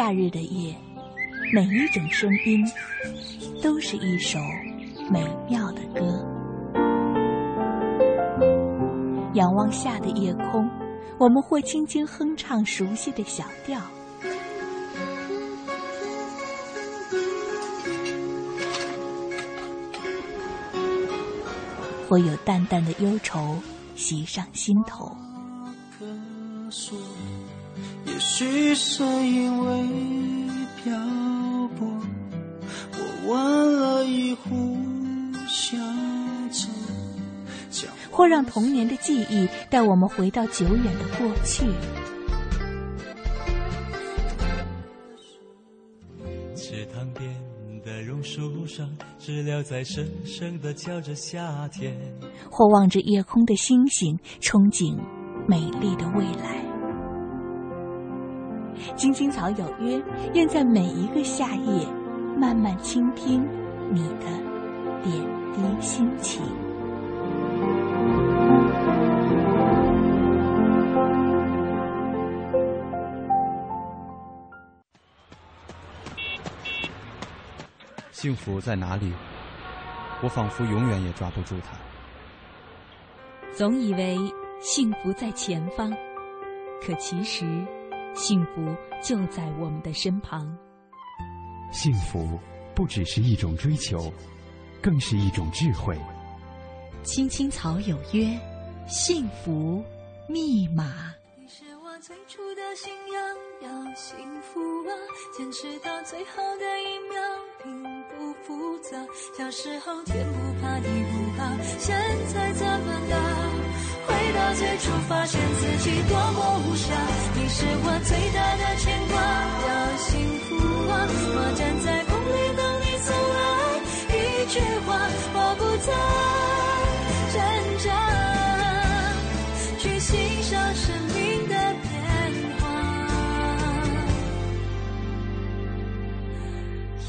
夏日的夜，每一种声音都是一首美妙的歌。仰望夏的夜空，我们会轻轻哼唱熟悉的小调，会有淡淡的忧愁袭上心头。也许是因为漂泊，我玩了一壶小酒。或让童年的记忆带我们回到久远的过去。池塘边的榕树上，知了在声声的叫着夏天。或望着夜空的星星，憧憬美丽的未来。青青草有约，愿在每一个夏夜，慢慢倾听你的点滴心情。幸福在哪里？我仿佛永远也抓不住它。总以为幸福在前方，可其实，幸福就在我们的身旁。幸福不只是一种追求，更是一种智慧。青青草有约，幸福密码。你是我最初的信仰，要幸福啊！坚持到最后的一秒，并不复杂。小时候天不怕地不怕，现在怎么了？回到最初，发现自己多么无暇。你是我最大的牵挂，要幸福啊！我站在风里等你送来一句话，我不再。挣扎，去欣赏生命的变化，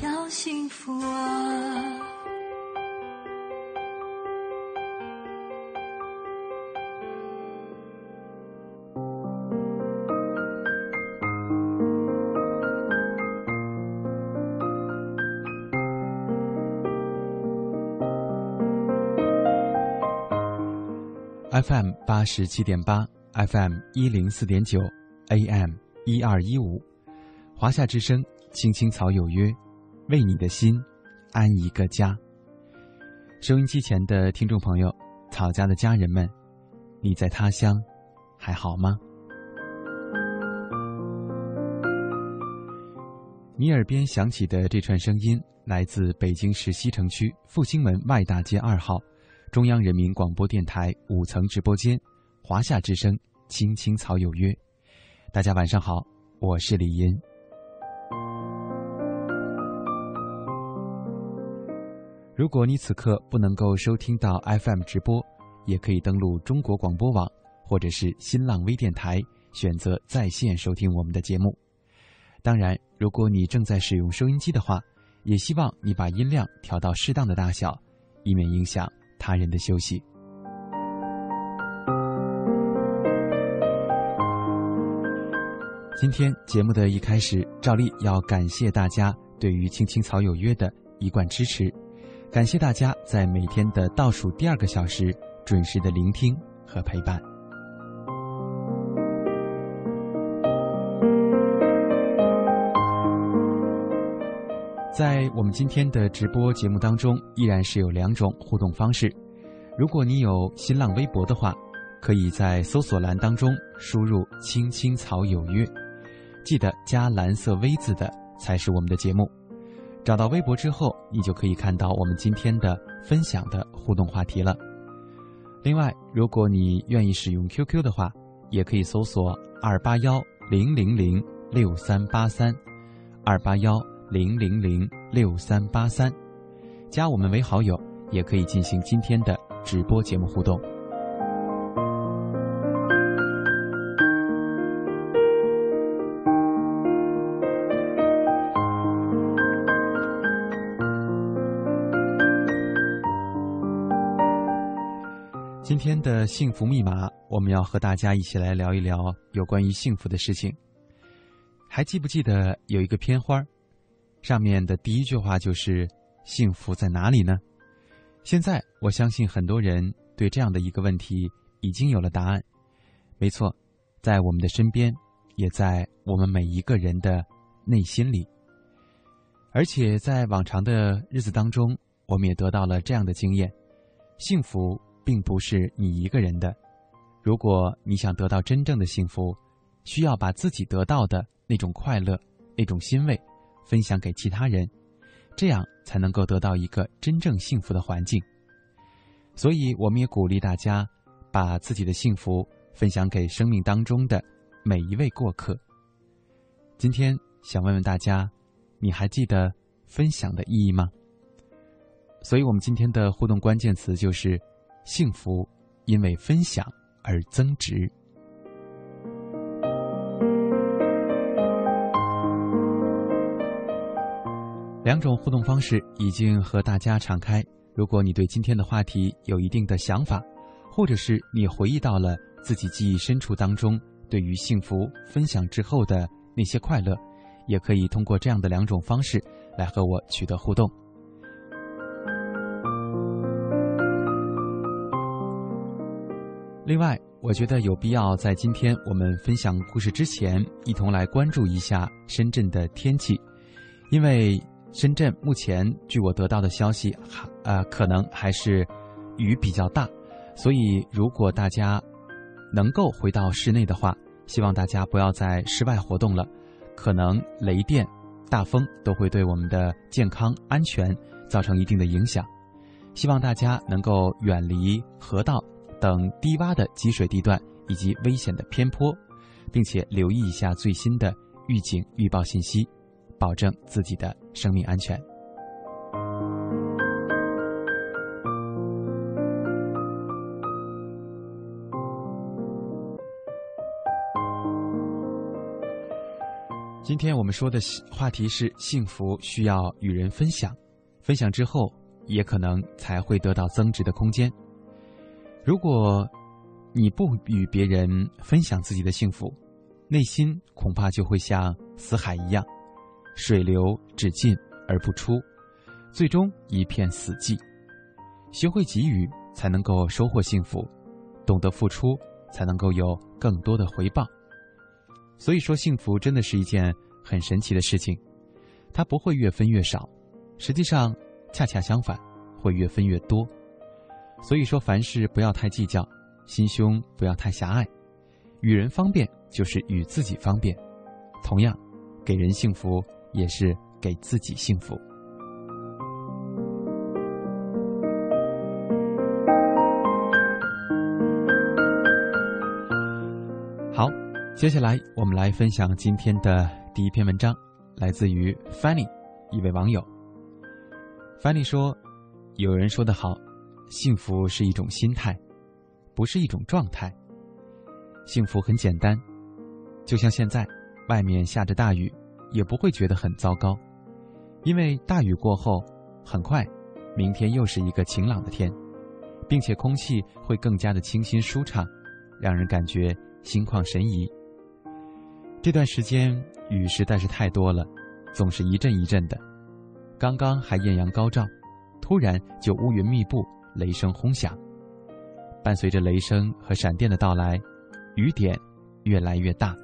要幸福啊！FM 八十七点八，FM 一零四点九，AM 一二一五，华夏之声，青青草有约，为你的心安一个家。收音机前的听众朋友，草家的家人们，你在他乡还好吗？你耳边响起的这串声音，来自北京市西城区复兴门外大街二号。中央人民广播电台五层直播间，华夏之声，青青草有约。大家晚上好，我是李银。如果你此刻不能够收听到 FM 直播，也可以登录中国广播网或者是新浪微电台，选择在线收听我们的节目。当然，如果你正在使用收音机的话，也希望你把音量调到适当的大小，以免影响。他人的休息。今天节目的一开始，照例要感谢大家对于《青青草有约》的一贯支持，感谢大家在每天的倒数第二个小时准时的聆听和陪伴。在我们今天的直播节目当中，依然是有两种互动方式。如果你有新浪微博的话，可以在搜索栏当中输入“青青草有约”，记得加蓝色 V 字的才是我们的节目。找到微博之后，你就可以看到我们今天的分享的互动话题了。另外，如果你愿意使用 QQ 的话，也可以搜索二八幺零零零六三八三二八幺。零零零六三八三，加我们为好友，也可以进行今天的直播节目互动。今天的幸福密码，我们要和大家一起来聊一聊有关于幸福的事情。还记不记得有一个片花上面的第一句话就是“幸福在哪里呢？”现在我相信很多人对这样的一个问题已经有了答案。没错，在我们的身边，也在我们每一个人的内心里。而且在往常的日子当中，我们也得到了这样的经验：幸福并不是你一个人的。如果你想得到真正的幸福，需要把自己得到的那种快乐、那种欣慰，分享给其他人，这样才能够得到一个真正幸福的环境。所以，我们也鼓励大家，把自己的幸福分享给生命当中的每一位过客。今天想问问大家，你还记得分享的意义吗？所以我们今天的互动关键词就是“幸福”，因为分享而增值。两种互动方式已经和大家敞开。如果你对今天的话题有一定的想法，或者是你回忆到了自己记忆深处当中对于幸福分享之后的那些快乐，也可以通过这样的两种方式来和我取得互动。另外，我觉得有必要在今天我们分享故事之前，一同来关注一下深圳的天气，因为。深圳目前，据我得到的消息，还呃可能还是雨比较大，所以如果大家能够回到室内的话，希望大家不要在室外活动了，可能雷电、大风都会对我们的健康安全造成一定的影响。希望大家能够远离河道等低洼的积水地段以及危险的偏坡，并且留意一下最新的预警预报信息。保证自己的生命安全。今天我们说的话题是：幸福需要与人分享，分享之后也可能才会得到增值的空间。如果你不与别人分享自己的幸福，内心恐怕就会像死海一样。水流只进而不出，最终一片死寂。学会给予，才能够收获幸福；懂得付出，才能够有更多的回报。所以说，幸福真的是一件很神奇的事情，它不会越分越少，实际上恰恰相反，会越分越多。所以说，凡事不要太计较，心胸不要太狭隘。与人方便，就是与自己方便。同样，给人幸福。也是给自己幸福。好，接下来我们来分享今天的第一篇文章，来自于 Fanny 一位网友。Fanny 说：“有人说的好，幸福是一种心态，不是一种状态。幸福很简单，就像现在外面下着大雨。”也不会觉得很糟糕，因为大雨过后，很快，明天又是一个晴朗的天，并且空气会更加的清新舒畅，让人感觉心旷神怡。这段时间雨实在是太多了，总是一阵一阵的，刚刚还艳阳高照，突然就乌云密布，雷声轰响。伴随着雷声和闪电的到来，雨点越来越大，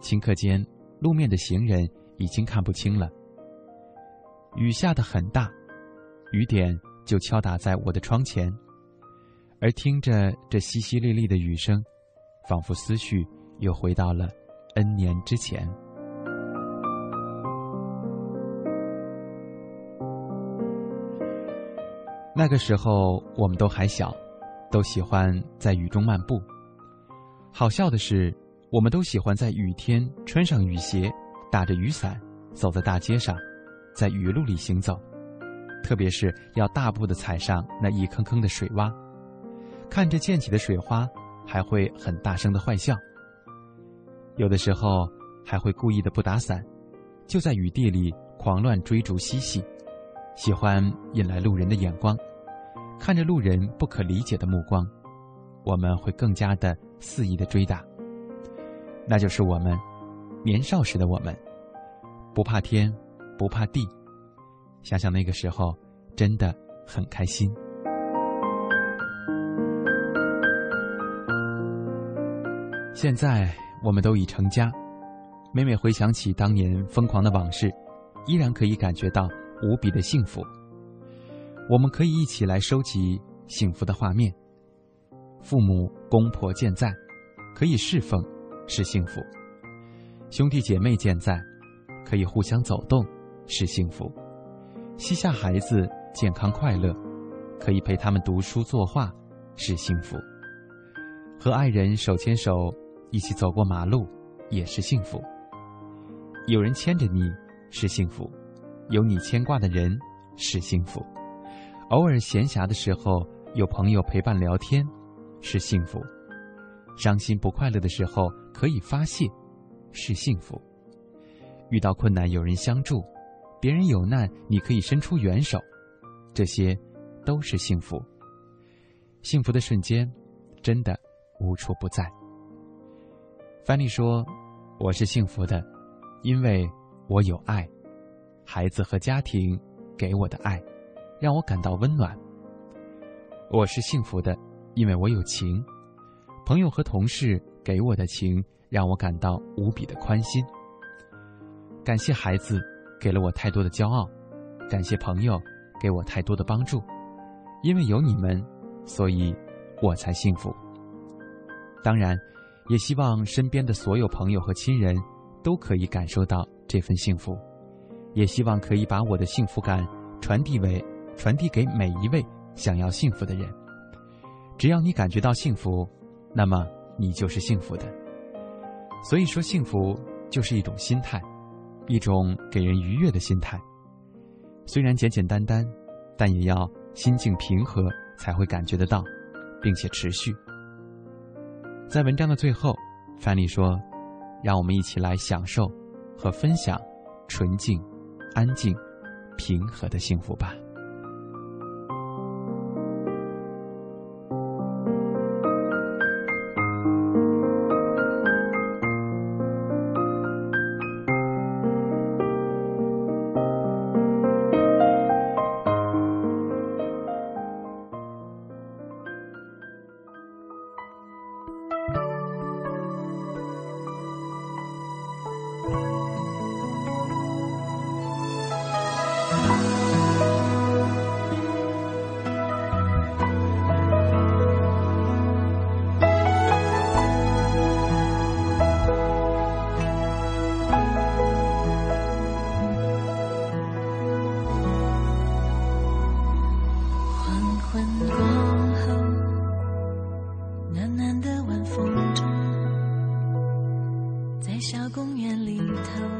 顷刻间。路面的行人已经看不清了。雨下得很大，雨点就敲打在我的窗前，而听着这淅淅沥沥的雨声，仿佛思绪又回到了 N 年之前。那个时候我们都还小，都喜欢在雨中漫步。好笑的是。我们都喜欢在雨天穿上雨鞋，打着雨伞，走在大街上，在雨露里行走，特别是要大步的踩上那一坑坑的水洼，看着溅起的水花，还会很大声的坏笑。有的时候还会故意的不打伞，就在雨地里狂乱追逐嬉戏，喜欢引来路人的眼光，看着路人不可理解的目光，我们会更加的肆意的追打。那就是我们年少时的我们，不怕天，不怕地。想想那个时候，真的很开心。现在我们都已成家，每每回想起当年疯狂的往事，依然可以感觉到无比的幸福。我们可以一起来收集幸福的画面。父母公婆健在，可以侍奉，是幸福；兄弟姐妹健在，可以互相走动，是幸福；膝下孩子健康快乐，可以陪他们读书作画，是幸福；和爱人手牵手一起走过马路，也是幸福；有人牵着你，是幸福；有你牵挂的人，是幸福；偶尔闲暇的时候，有朋友陪伴聊天。是幸福，伤心不快乐的时候可以发泄，是幸福。遇到困难有人相助，别人有难你可以伸出援手，这些都是幸福。幸福的瞬间，真的无处不在。范丽说：“我是幸福的，因为我有爱，孩子和家庭给我的爱，让我感到温暖。我是幸福的。”因为我有情，朋友和同事给我的情让我感到无比的宽心。感谢孩子给了我太多的骄傲，感谢朋友给我太多的帮助。因为有你们，所以我才幸福。当然，也希望身边的所有朋友和亲人都可以感受到这份幸福，也希望可以把我的幸福感传递为传递给每一位想要幸福的人。只要你感觉到幸福，那么你就是幸福的。所以说，幸福就是一种心态，一种给人愉悦的心态。虽然简简单单，但也要心境平和才会感觉得到，并且持续。在文章的最后，范丽说：“让我们一起来享受和分享纯净、安静、平和的幸福吧。”公园里头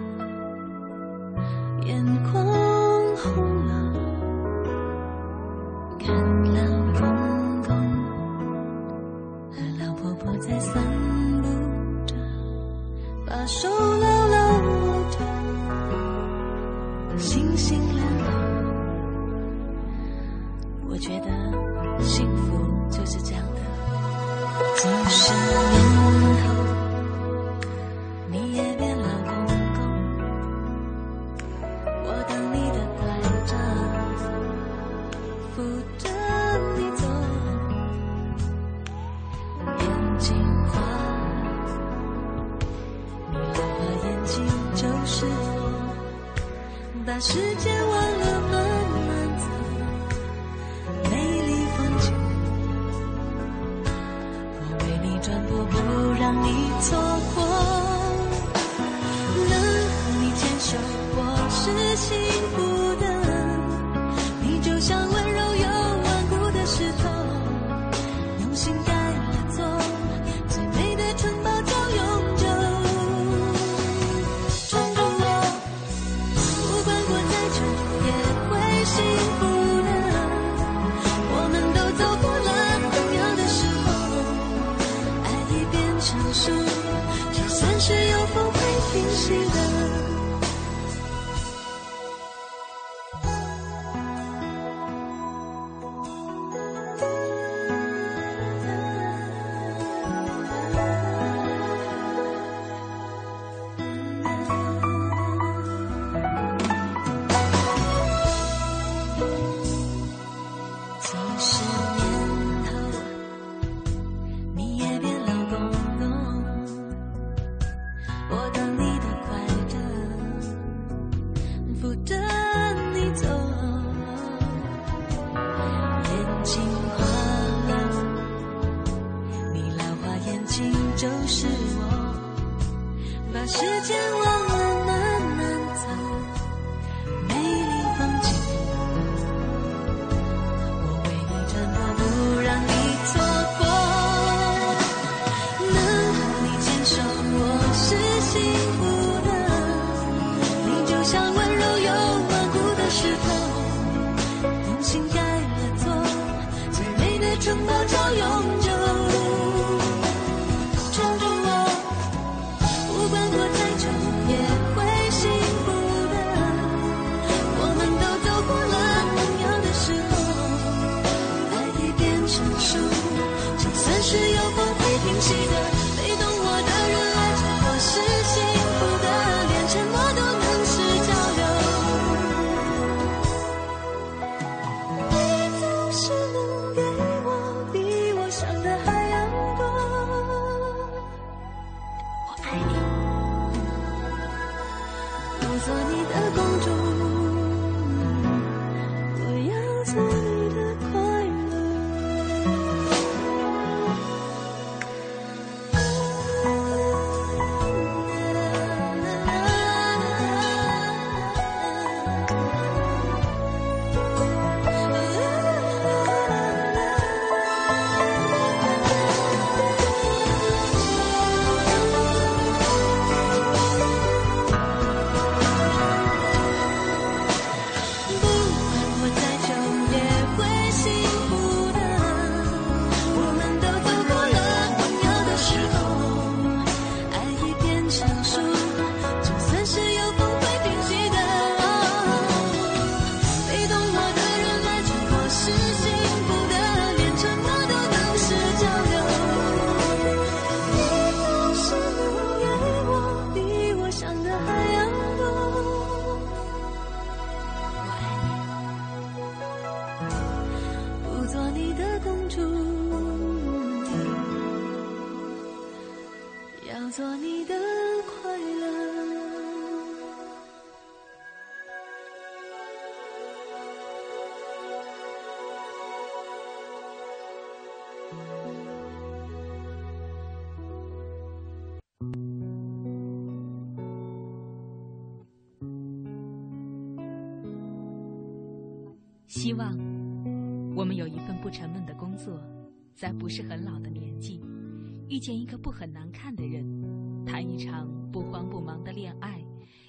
见一个不很难看的人，谈一场不慌不忙的恋爱，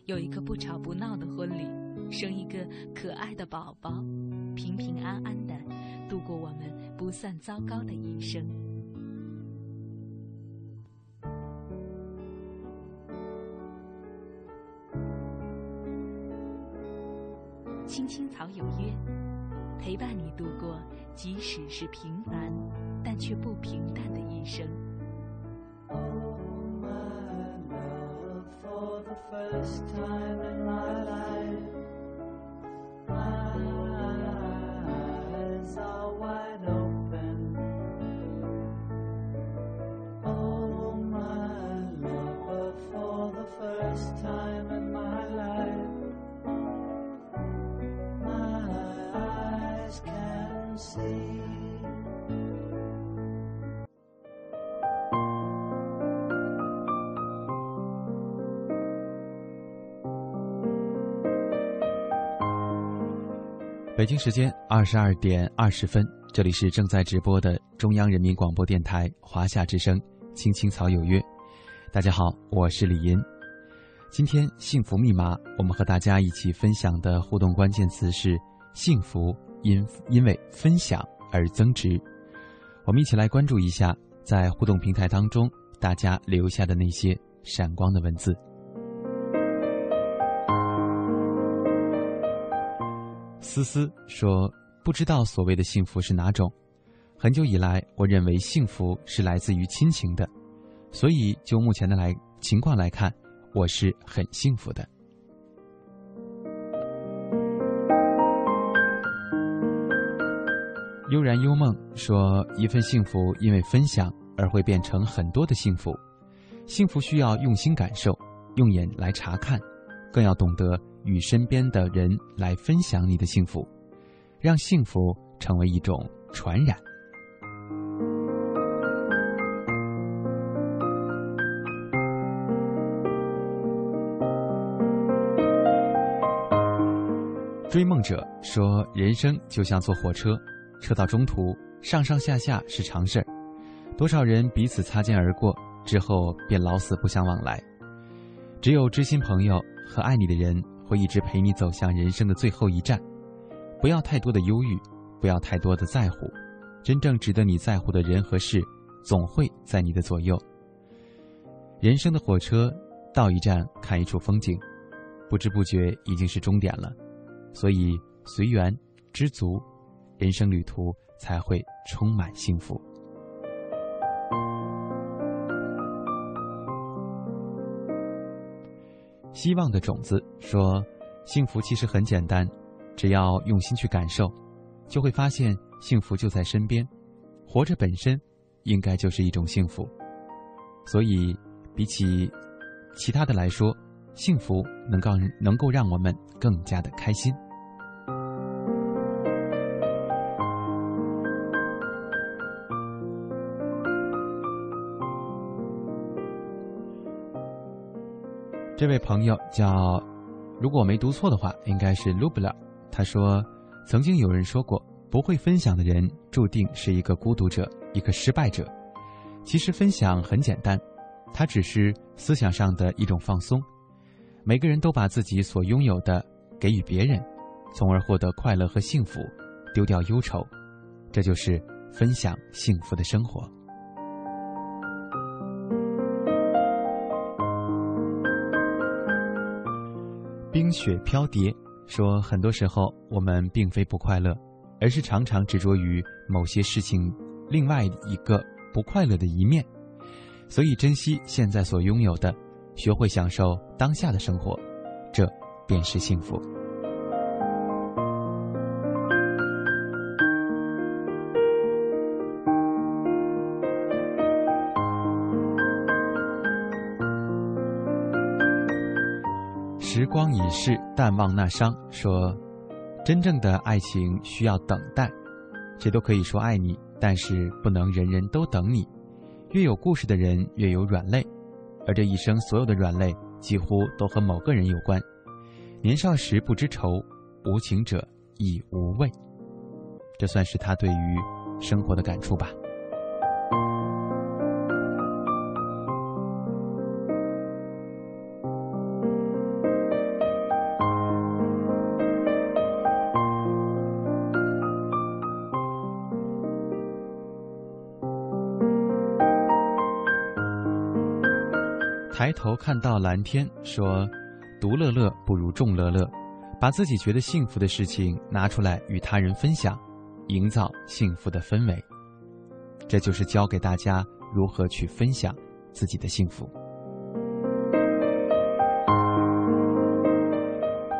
有一个不吵不闹的婚礼，生一个可爱的宝宝，平平安安的度过我们不算糟糕的一生。青青草有约，陪伴你度过即使是平凡，但却不平淡的一生。last time. 北京时间二十二点二十分，这里是正在直播的中央人民广播电台华夏之声《青青草有约》。大家好，我是李银。今天幸福密码，我们和大家一起分享的互动关键词是“幸福因因为分享而增值”。我们一起来关注一下，在互动平台当中大家留下的那些闪光的文字。思思说：“不知道所谓的幸福是哪种。很久以来，我认为幸福是来自于亲情的，所以就目前的来情况来看，我是很幸福的。”悠然幽梦说：“一份幸福因为分享而会变成很多的幸福，幸福需要用心感受，用眼来查看，更要懂得。”与身边的人来分享你的幸福让幸福成为一种传染。追梦者说人生就像坐火车车到中途上上下下是常事儿多少人彼此擦肩而过之后便老死不相往来。只有知心朋友和爱你的人会一直陪你走向人生的最后一站。不要太多的忧郁，不要太多的在乎，真正值得你在乎的人和事，总会在你的左右。人生的火车到一站看一处风景，不知不觉已经是终点了。”所以，随缘、知足，人生旅途才会充满幸福。希望的种子说：“幸福其实很简单，只要用心去感受，就会发现幸福就在身边。活着本身，应该就是一种幸福。所以，比起其他的来说。”幸福能够能够让我们更加的开心。这位朋友叫，如果我没读错的话，应该是 Lubla。他说，曾经有人说过，不会分享的人注定是一个孤独者，一个失败者。其实分享很简单，它只是思想上的一种放松。每个人都把自己所拥有的给予别人，从而获得快乐和幸福，丢掉忧愁，这就是分享幸福的生活。雪飘蝶说：“很多时候，我们并非不快乐，而是常常执着于某些事情另外一个不快乐的一面，所以珍惜现在所拥有的。”学会享受当下的生活，这便是幸福。光已逝，淡忘那伤。说，真正的爱情需要等待，谁都可以说爱你，但是不能人人都等你。越有故事的人，越有软肋。而这一生所有的软肋，几乎都和某个人有关。年少时不知愁，无情者亦无畏。这算是他对于生活的感触吧。抬头看到蓝天，说：“独乐乐不如众乐乐，把自己觉得幸福的事情拿出来与他人分享，营造幸福的氛围。这就是教给大家如何去分享自己的幸福。”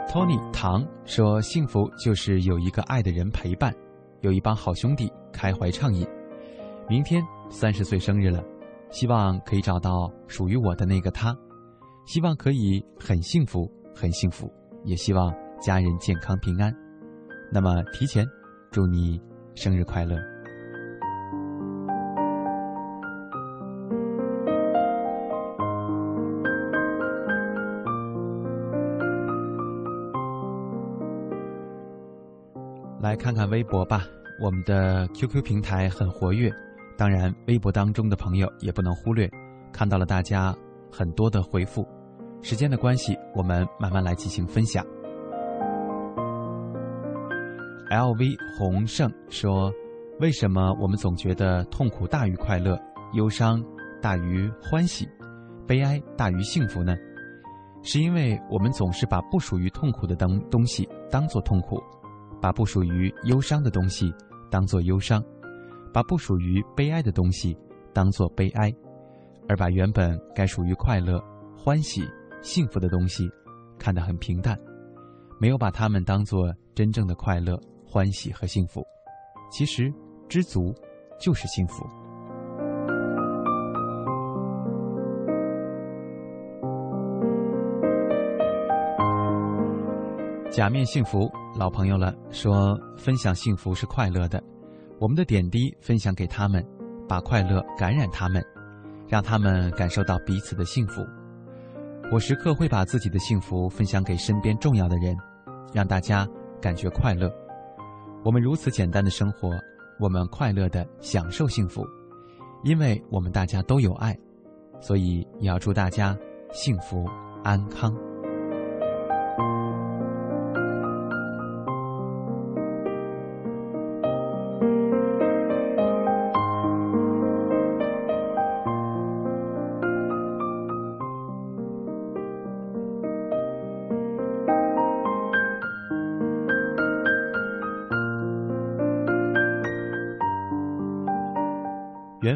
Tony 唐说：“幸福就是有一个爱的人陪伴，有一帮好兄弟开怀畅饮。明天三十岁生日了。”希望可以找到属于我的那个他，希望可以很幸福，很幸福，也希望家人健康平安。那么，提前祝你生日快乐！来看看微博吧，我们的 QQ 平台很活跃。当然，微博当中的朋友也不能忽略，看到了大家很多的回复。时间的关系，我们慢慢来进行分享。LV 洪胜说：“为什么我们总觉得痛苦大于快乐，忧伤大于欢喜，悲哀大于幸福呢？是因为我们总是把不属于痛苦的东东西当做痛苦，把不属于忧伤的东西当做忧伤。”把不属于悲哀的东西当作悲哀，而把原本该属于快乐、欢喜、幸福的东西看得很平淡，没有把它们当作真正的快乐、欢喜和幸福。其实，知足就是幸福。假面幸福老朋友了，说分享幸福是快乐的。我们的点滴分享给他们，把快乐感染他们，让他们感受到彼此的幸福。我时刻会把自己的幸福分享给身边重要的人，让大家感觉快乐。我们如此简单的生活，我们快乐的享受幸福，因为我们大家都有爱，所以也要祝大家幸福安康。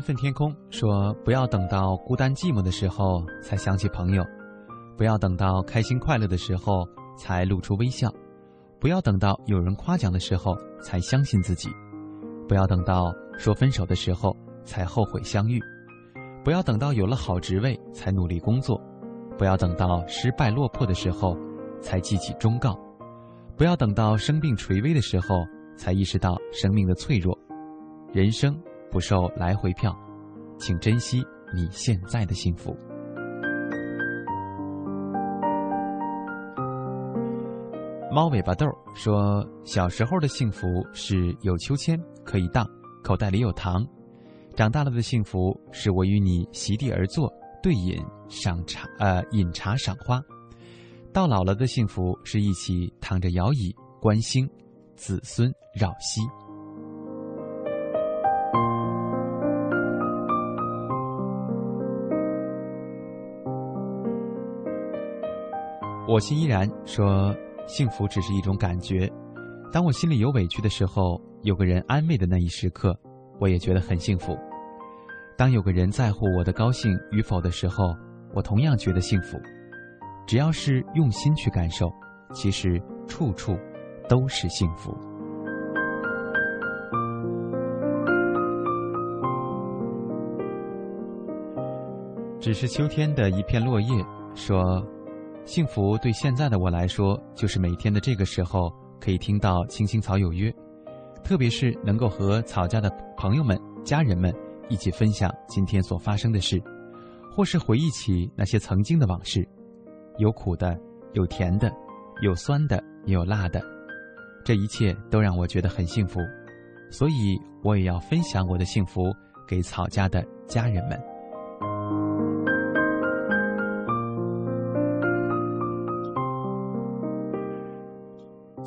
缘分天空说：“不要等到孤单寂寞的时候才想起朋友，不要等到开心快乐的时候才露出微笑，不要等到有人夸奖的时候才相信自己，不要等到说分手的时候才后悔相遇，不要等到有了好职位才努力工作，不要等到失败落魄的时候才记起忠告，不要等到生病垂危的时候才意识到生命的脆弱，人生。”不受来回票，请珍惜你现在的幸福。猫尾巴豆说：“小时候的幸福是有秋千可以荡，口袋里有糖；长大了的幸福是我与你席地而坐，对饮赏茶，呃，饮茶赏花；到老了的幸福是一起躺着摇椅观星，子孙绕膝。”我心依然说，幸福只是一种感觉。当我心里有委屈的时候，有个人安慰的那一时刻，我也觉得很幸福。当有个人在乎我的高兴与否的时候，我同样觉得幸福。只要是用心去感受，其实处处都是幸福。只是秋天的一片落叶说。幸福对现在的我来说，就是每天的这个时候可以听到《青青草有约》，特别是能够和草家的朋友们、家人们一起分享今天所发生的事，或是回忆起那些曾经的往事，有苦的，有甜的，有酸的，也有辣的，这一切都让我觉得很幸福，所以我也要分享我的幸福给草家的家人们。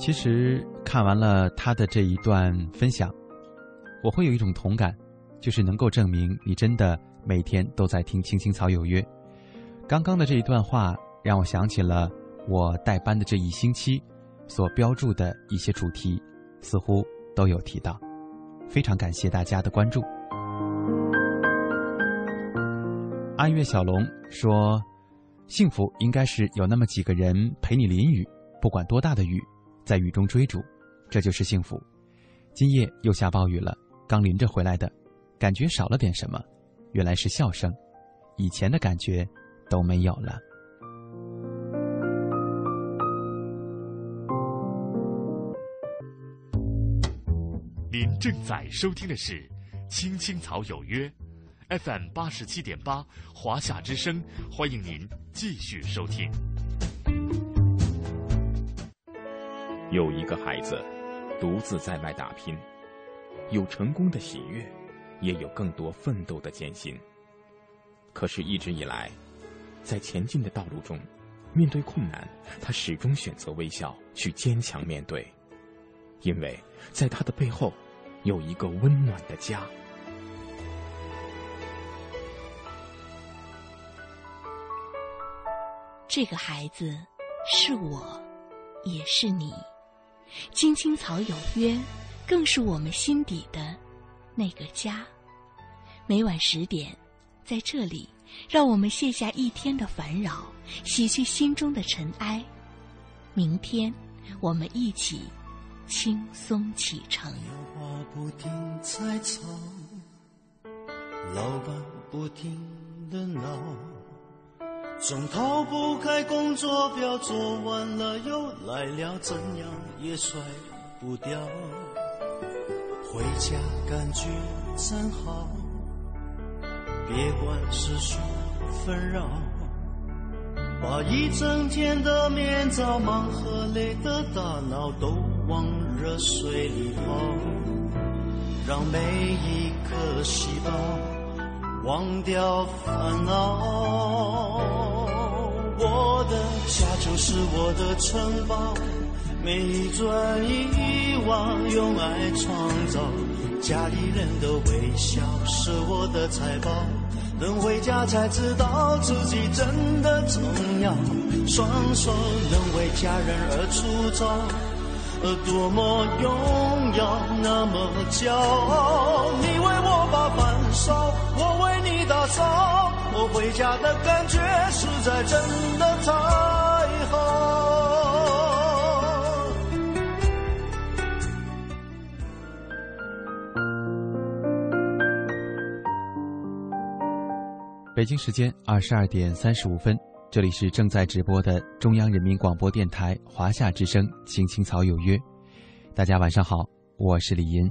其实看完了他的这一段分享，我会有一种同感，就是能够证明你真的每天都在听《青青草有约》。刚刚的这一段话让我想起了我带班的这一星期所标注的一些主题，似乎都有提到。非常感谢大家的关注。安月小龙说：“幸福应该是有那么几个人陪你淋雨，不管多大的雨。”在雨中追逐，这就是幸福。今夜又下暴雨了，刚淋着回来的，感觉少了点什么，原来是笑声，以前的感觉都没有了。您正在收听的是《青青草有约》，FM 八十七点八，华夏之声，欢迎您继续收听。有一个孩子独自在外打拼，有成功的喜悦，也有更多奋斗的艰辛。可是，一直以来，在前进的道路中，面对困难，他始终选择微笑，去坚强面对，因为在他的背后，有一个温暖的家。这个孩子是我，也是你。青青草有约，更是我们心底的那个家。每晚十点，在这里，让我们卸下一天的烦扰，洗去心中的尘埃。明天，我们一起轻松启程。话不停在吵，老板不停的闹，总逃不开工作表，做完了又来了，怎样？也甩不掉，回家感觉真好，别管世俗纷扰，把一整天的面罩、忙和累的大脑都往热水里泡，让每一颗细胞忘掉烦恼。我的家就是我的城堡，每一砖一瓦用爱创造，家里人的微笑是我的财宝。能回家才知道自己真的重要，双手能为家人而粗糙，多么荣耀，那么骄傲。你为我把饭烧，我为你打扫，我回家的感觉实在真的太好。北京时间二十二点三十五分，这里是正在直播的中央人民广播电台华夏之声《青青草有约》，大家晚上好，我是李银。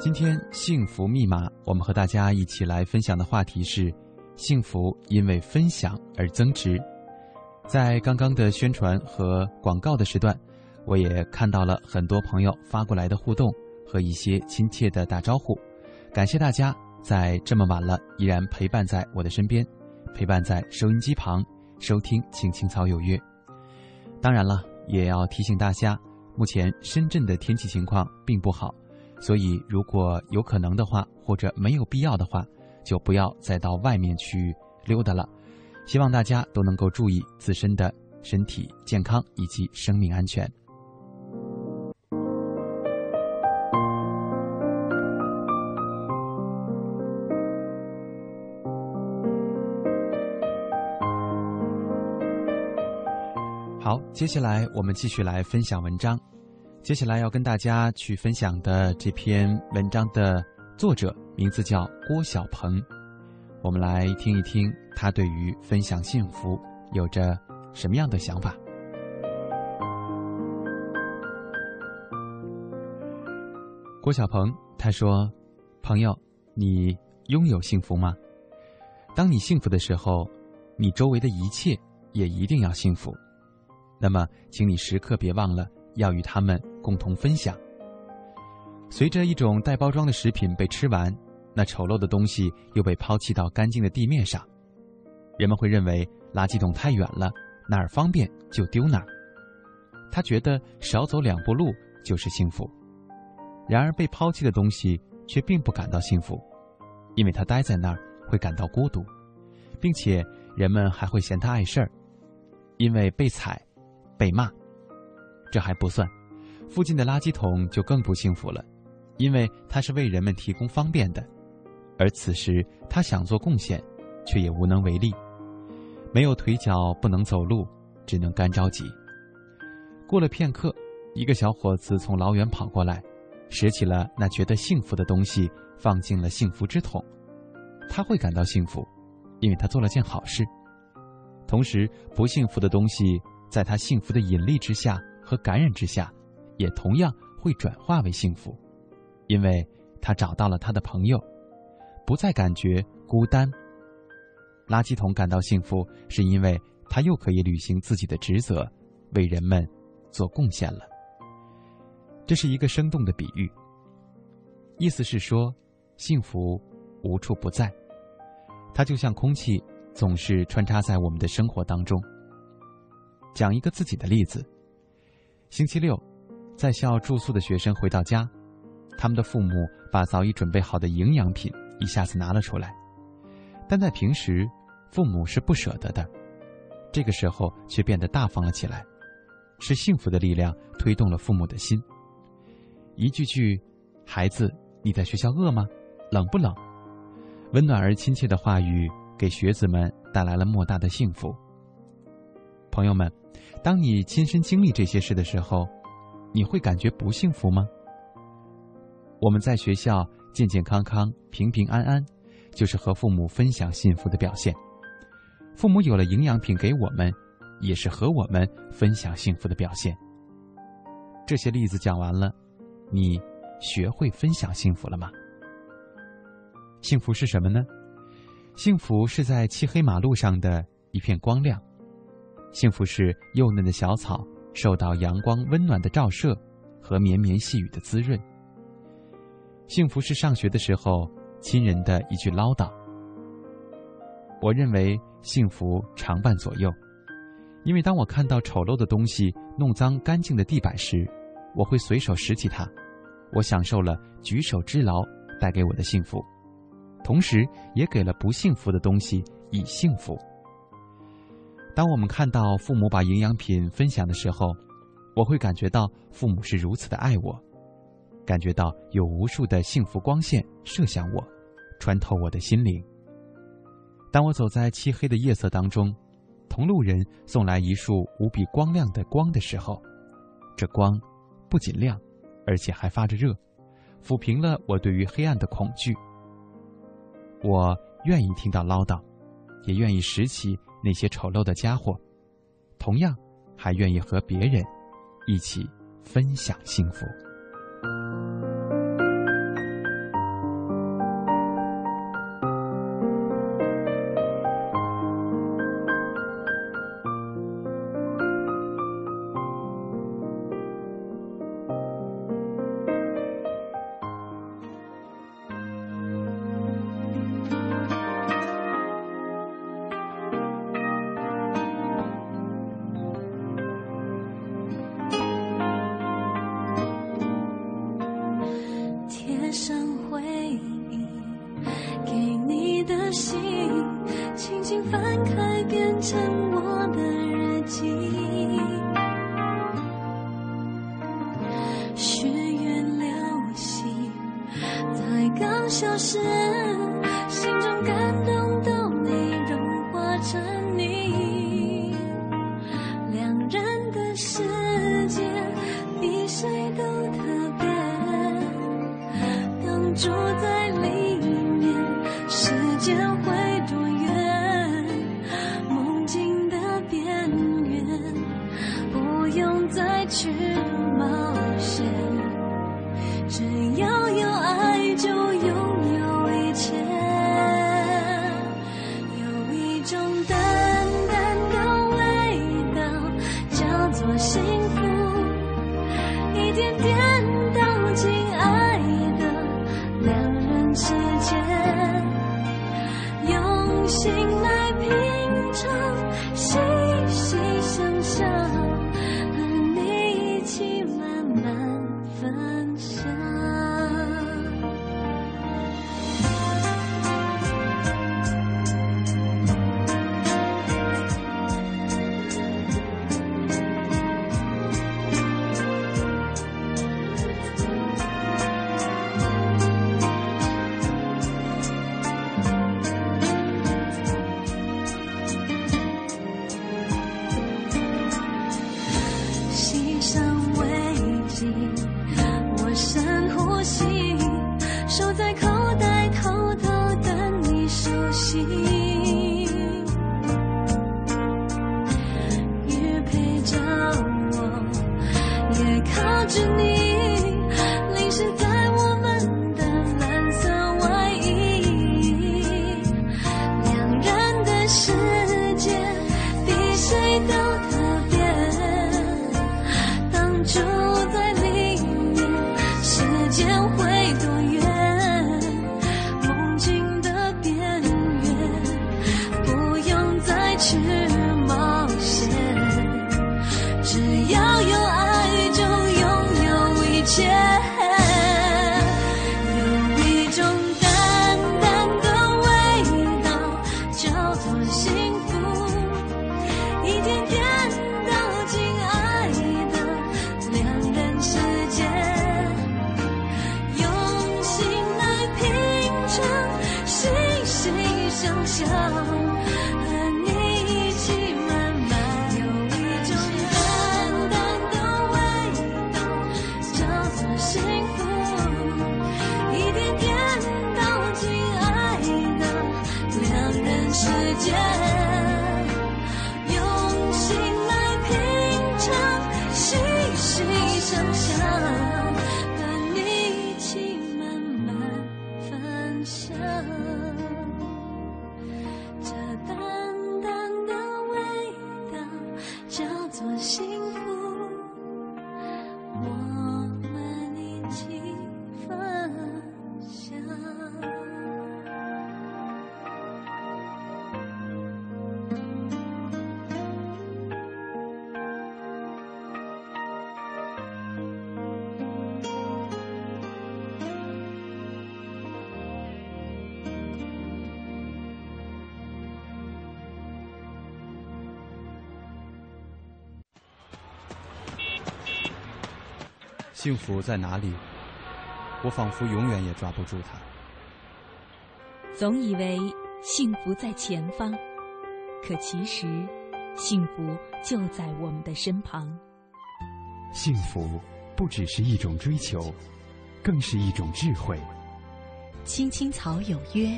今天幸福密码，我们和大家一起来分享的话题是：幸福因为分享而增值。在刚刚的宣传和广告的时段，我也看到了很多朋友发过来的互动和一些亲切的打招呼。感谢大家在这么晚了依然陪伴在我的身边，陪伴在收音机旁收听《青青草有约》。当然了，也要提醒大家，目前深圳的天气情况并不好，所以如果有可能的话，或者没有必要的话，就不要再到外面去溜达了。希望大家都能够注意自身的身体健康以及生命安全。好，接下来我们继续来分享文章。接下来要跟大家去分享的这篇文章的作者名字叫郭小鹏。我们来听一听他对于分享幸福有着什么样的想法。郭小鹏他说：“朋友，你拥有幸福吗？当你幸福的时候，你周围的一切也一定要幸福。”那么，请你时刻别忘了要与他们共同分享。随着一种带包装的食品被吃完，那丑陋的东西又被抛弃到干净的地面上，人们会认为垃圾桶太远了，哪儿方便就丢哪儿。他觉得少走两步路就是幸福。然而，被抛弃的东西却并不感到幸福，因为他待在那儿会感到孤独，并且人们还会嫌他碍事儿，因为被踩。被骂，这还不算，附近的垃圾桶就更不幸福了，因为它是为人们提供方便的，而此时他想做贡献，却也无能为力，没有腿脚不能走路，只能干着急。过了片刻，一个小伙子从老远跑过来，拾起了那觉得幸福的东西，放进了幸福之桶，他会感到幸福，因为他做了件好事。同时，不幸福的东西。在他幸福的引力之下和感染之下，也同样会转化为幸福，因为他找到了他的朋友，不再感觉孤单。垃圾桶感到幸福，是因为他又可以履行自己的职责，为人们做贡献了。这是一个生动的比喻，意思是说，幸福无处不在，它就像空气，总是穿插在我们的生活当中。讲一个自己的例子。星期六，在校住宿的学生回到家，他们的父母把早已准备好的营养品一下子拿了出来，但在平时，父母是不舍得的，这个时候却变得大方了起来。是幸福的力量推动了父母的心。一句句“孩子，你在学校饿吗？冷不冷？”温暖而亲切的话语，给学子们带来了莫大的幸福。朋友们。当你亲身经历这些事的时候，你会感觉不幸福吗？我们在学校健健康康、平平安安，就是和父母分享幸福的表现。父母有了营养品给我们，也是和我们分享幸福的表现。这些例子讲完了，你学会分享幸福了吗？幸福是什么呢？幸福是在漆黑马路上的一片光亮。幸福是幼嫩的小草受到阳光温暖的照射和绵绵细雨的滋润。幸福是上学的时候亲人的一句唠叨。我认为幸福常伴左右，因为当我看到丑陋的东西弄脏干净的地板时，我会随手拾起它。我享受了举手之劳带给我的幸福，同时也给了不幸福的东西以幸福。当我们看到父母把营养品分享的时候，我会感觉到父母是如此的爱我，感觉到有无数的幸福光线射向我，穿透我的心灵。当我走在漆黑的夜色当中，同路人送来一束无比光亮的光的时候，这光不仅亮。而且还发着热，抚平了我对于黑暗的恐惧。我愿意听到唠叨，也愿意拾起那些丑陋的家伙，同样还愿意和别人一起分享幸福。幸福在哪里？我仿佛永远也抓不住它。总以为幸福在前方，可其实，幸福就在我们的身旁。幸福不只是一种追求，更是一种智慧。青青草有约，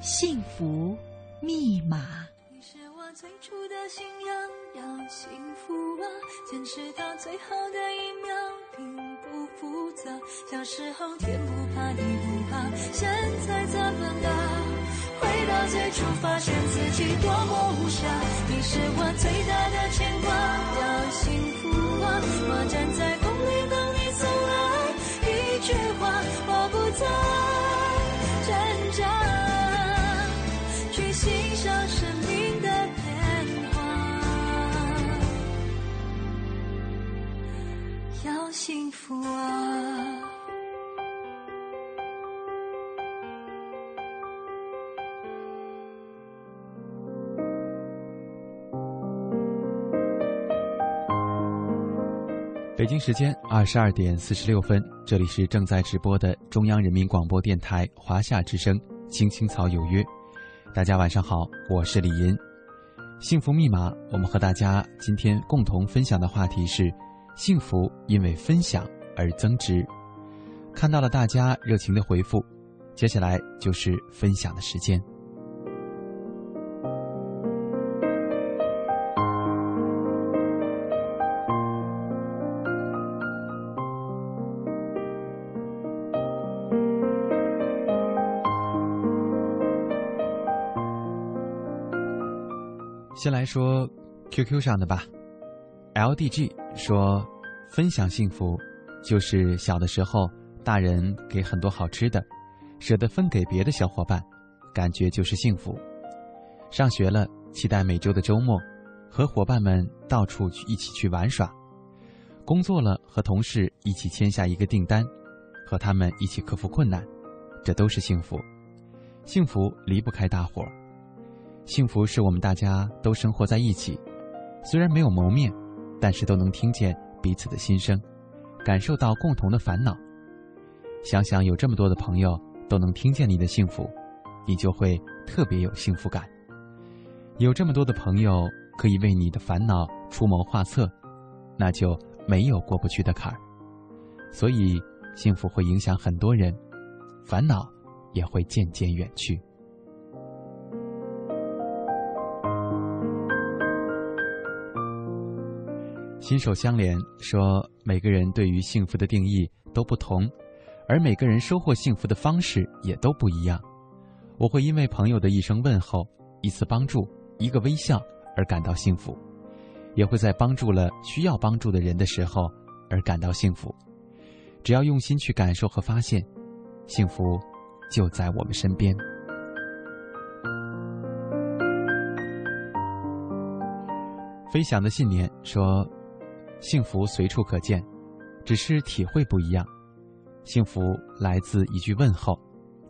幸福密码。你是我最初的信仰，要幸福啊，坚持到最后的一秒，复杂。小时候天不怕地不怕，现在怎么了？回到最初，发现自己多么无暇。你是我最大的牵挂，要幸福啊！我站在北京时间二十二点四十六分，这里是正在直播的中央人民广播电台华夏之声《青青草有约》。大家晚上好，我是李银。幸福密码，我们和大家今天共同分享的话题是：幸福因为分享而增值。看到了大家热情的回复，接下来就是分享的时间。先来说 QQ 上的吧，LDG 说，分享幸福，就是小的时候大人给很多好吃的，舍得分给别的小伙伴，感觉就是幸福。上学了，期待每周的周末，和伙伴们到处去一起去玩耍。工作了，和同事一起签下一个订单，和他们一起克服困难，这都是幸福。幸福离不开大伙儿。幸福是我们大家都生活在一起，虽然没有谋面，但是都能听见彼此的心声，感受到共同的烦恼。想想有这么多的朋友都能听见你的幸福，你就会特别有幸福感。有这么多的朋友可以为你的烦恼出谋划策，那就没有过不去的坎儿。所以，幸福会影响很多人，烦恼也会渐渐远去。心手相连说，每个人对于幸福的定义都不同，而每个人收获幸福的方式也都不一样。我会因为朋友的一声问候、一次帮助、一个微笑而感到幸福，也会在帮助了需要帮助的人的时候而感到幸福。只要用心去感受和发现，幸福就在我们身边。飞翔的信念说。幸福随处可见，只是体会不一样。幸福来自一句问候，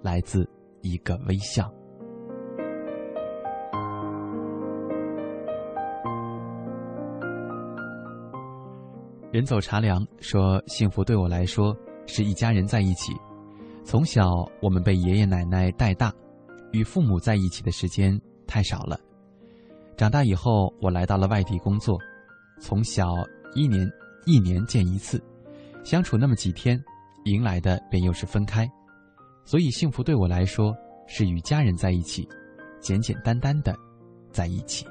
来自一个微笑。人走茶凉说：“幸福对我来说是一家人在一起。从小我们被爷爷奶奶带大，与父母在一起的时间太少了。长大以后，我来到了外地工作，从小。”一年一年见一次，相处那么几天，迎来的便又是分开，所以幸福对我来说是与家人在一起，简简单单的在一起。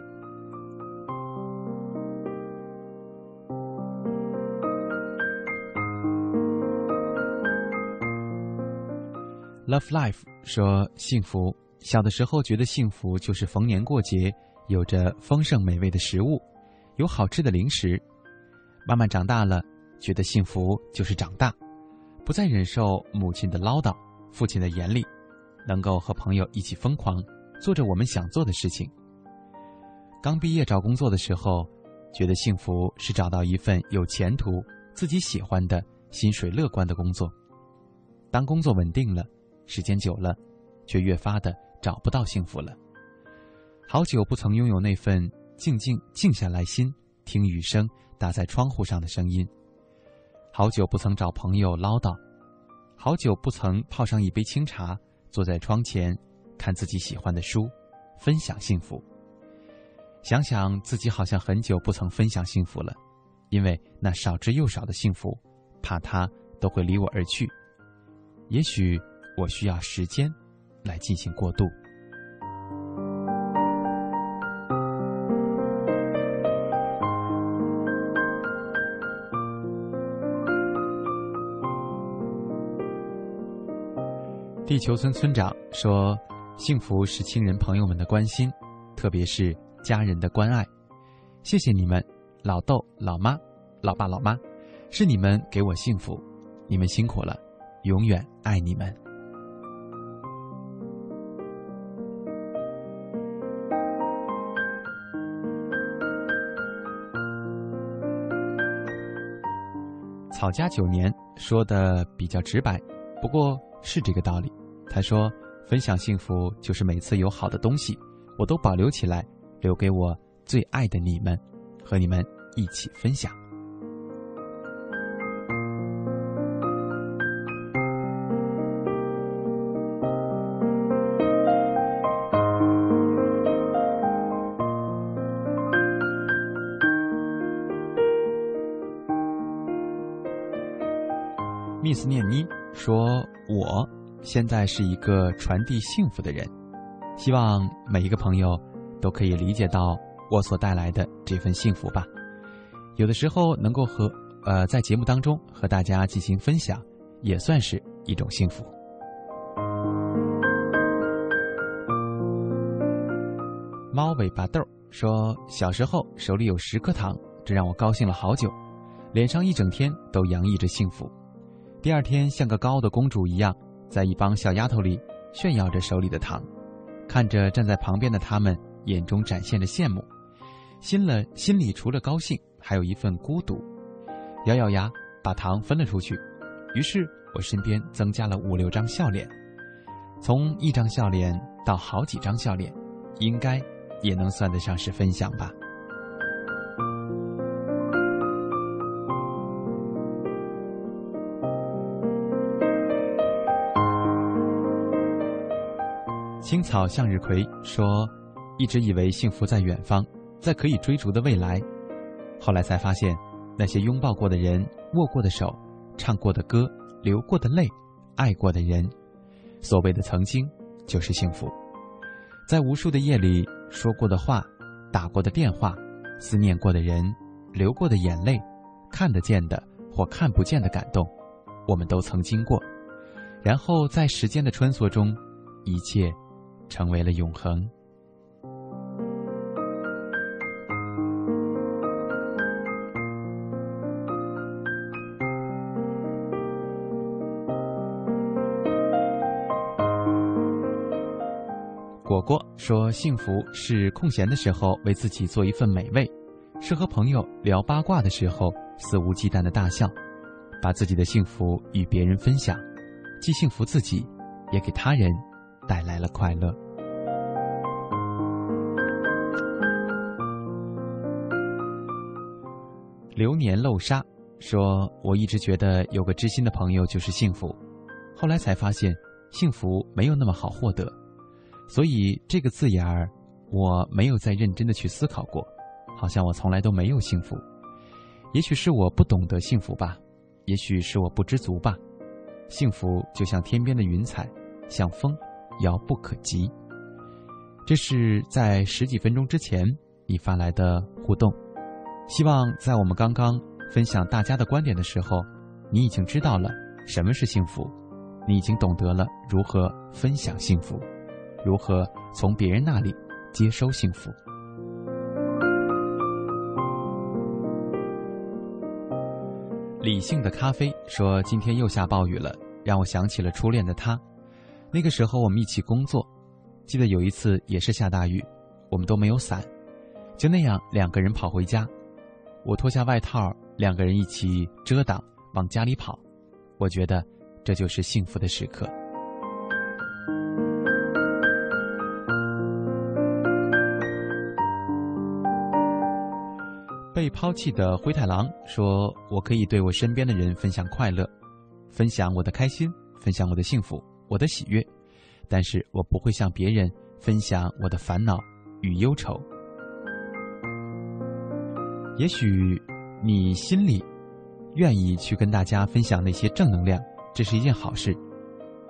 Love Life 说幸福，小的时候觉得幸福就是逢年过节有着丰盛美味的食物，有好吃的零食。慢慢长大了，觉得幸福就是长大，不再忍受母亲的唠叨、父亲的严厉，能够和朋友一起疯狂，做着我们想做的事情。刚毕业找工作的时候，觉得幸福是找到一份有前途、自己喜欢的、薪水乐观的工作。当工作稳定了，时间久了，却越发的找不到幸福了。好久不曾拥有那份静静静下来心听雨声。打在窗户上的声音，好久不曾找朋友唠叨，好久不曾泡上一杯清茶，坐在窗前看自己喜欢的书，分享幸福。想想自己好像很久不曾分享幸福了，因为那少之又少的幸福，怕它都会离我而去。也许我需要时间来进行过渡。球村村长说：“幸福是亲人朋友们的关心，特别是家人的关爱。谢谢你们，老豆、老妈、老爸、老妈，是你们给我幸福，你们辛苦了，永远爱你们。”草家九年说的比较直白，不过是这个道理。他说：“分享幸福就是每次有好的东西，我都保留起来，留给我最爱的你们，和你们一起分享。”现在是一个传递幸福的人，希望每一个朋友都可以理解到我所带来的这份幸福吧。有的时候能够和呃在节目当中和大家进行分享，也算是一种幸福。猫尾巴豆说：“小时候手里有十颗糖，这让我高兴了好久，脸上一整天都洋溢着幸福。第二天像个高傲的公主一样。”在一帮小丫头里炫耀着手里的糖，看着站在旁边的他们眼中展现着羡慕，心了心里除了高兴，还有一份孤独。咬咬牙，把糖分了出去。于是我身边增加了五六张笑脸，从一张笑脸到好几张笑脸，应该也能算得上是分享吧。青草向日葵说：“一直以为幸福在远方，在可以追逐的未来，后来才发现，那些拥抱过的人、握过的手、唱过的歌、流过的泪、爱过的人，所谓的曾经，就是幸福。在无数的夜里说过的话、打过的电话、思念过的人、流过的眼泪、看得见的或看不见的感动，我们都曾经过。然后在时间的穿梭中，一切。”成为了永恒。果果说：“幸福是空闲的时候为自己做一份美味，是和朋友聊八卦的时候肆无忌惮的大笑，把自己的幸福与别人分享，既幸福自己，也给他人。”带来了快乐。流年漏沙说：“我一直觉得有个知心的朋友就是幸福，后来才发现幸福没有那么好获得，所以这个字眼儿我没有再认真的去思考过，好像我从来都没有幸福。也许是我不懂得幸福吧，也许是我不知足吧。幸福就像天边的云彩，像风。”遥不可及。这是在十几分钟之前你发来的互动，希望在我们刚刚分享大家的观点的时候，你已经知道了什么是幸福，你已经懂得了如何分享幸福，如何从别人那里接收幸福。理性的咖啡说：“今天又下暴雨了，让我想起了初恋的他。”那个时候我们一起工作，记得有一次也是下大雨，我们都没有伞，就那样两个人跑回家。我脱下外套，两个人一起遮挡，往家里跑。我觉得这就是幸福的时刻。被抛弃的灰太狼说：“我可以对我身边的人分享快乐，分享我的开心，分享我的幸福，我的喜悦，但是我不会向别人分享我的烦恼与忧愁。也许你心里愿意去跟大家分享那些正能量，这是一件好事。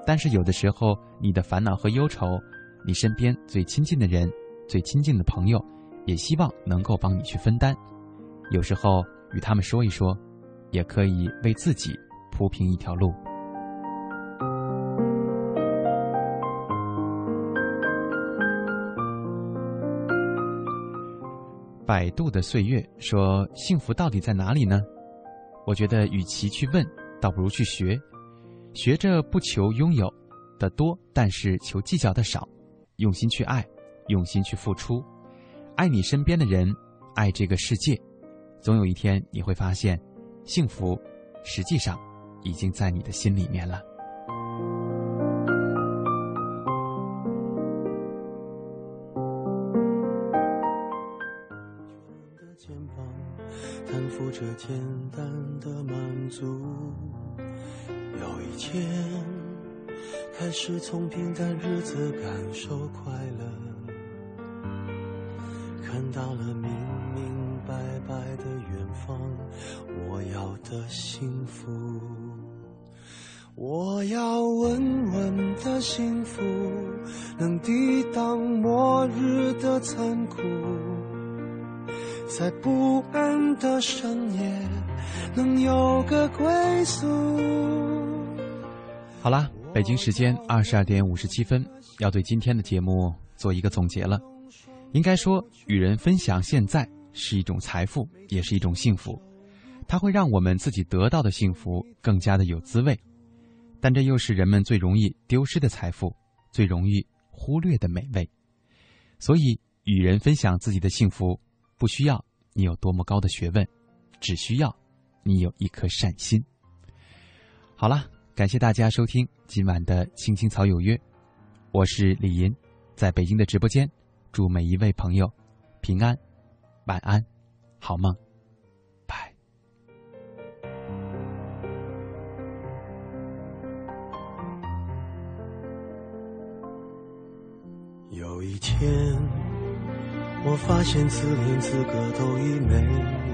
但是有的时候，你的烦恼和忧愁，你身边最亲近的人、最亲近的朋友，也希望能够帮你去分担。”有时候与他们说一说，也可以为自己铺平一条路。百度的岁月说：“幸福到底在哪里呢？”我觉得，与其去问，倒不如去学。学着不求拥有的多，但是求计较的少。用心去爱，用心去付出，爱你身边的人，爱这个世界。总有一天你会发现，幸福实际上已经在你的心里面了。这简单的满足，有一天开始从平淡日子感受快乐，看到了明明。白白的远方，我要的幸福，我要稳稳的幸福，能抵挡末日的残酷，在不安的深夜，能有个归宿。好啦，北京时间二十二点五十七分，要对今天的节目做一个总结了。应该说，与人分享现在。是一种财富，也是一种幸福，它会让我们自己得到的幸福更加的有滋味，但这又是人们最容易丢失的财富，最容易忽略的美味。所以，与人分享自己的幸福，不需要你有多么高的学问，只需要你有一颗善心。好了，感谢大家收听今晚的《青青草有约》，我是李银，在北京的直播间，祝每一位朋友平安。晚安，好梦，拜。有一天，我发现自怜资格都已没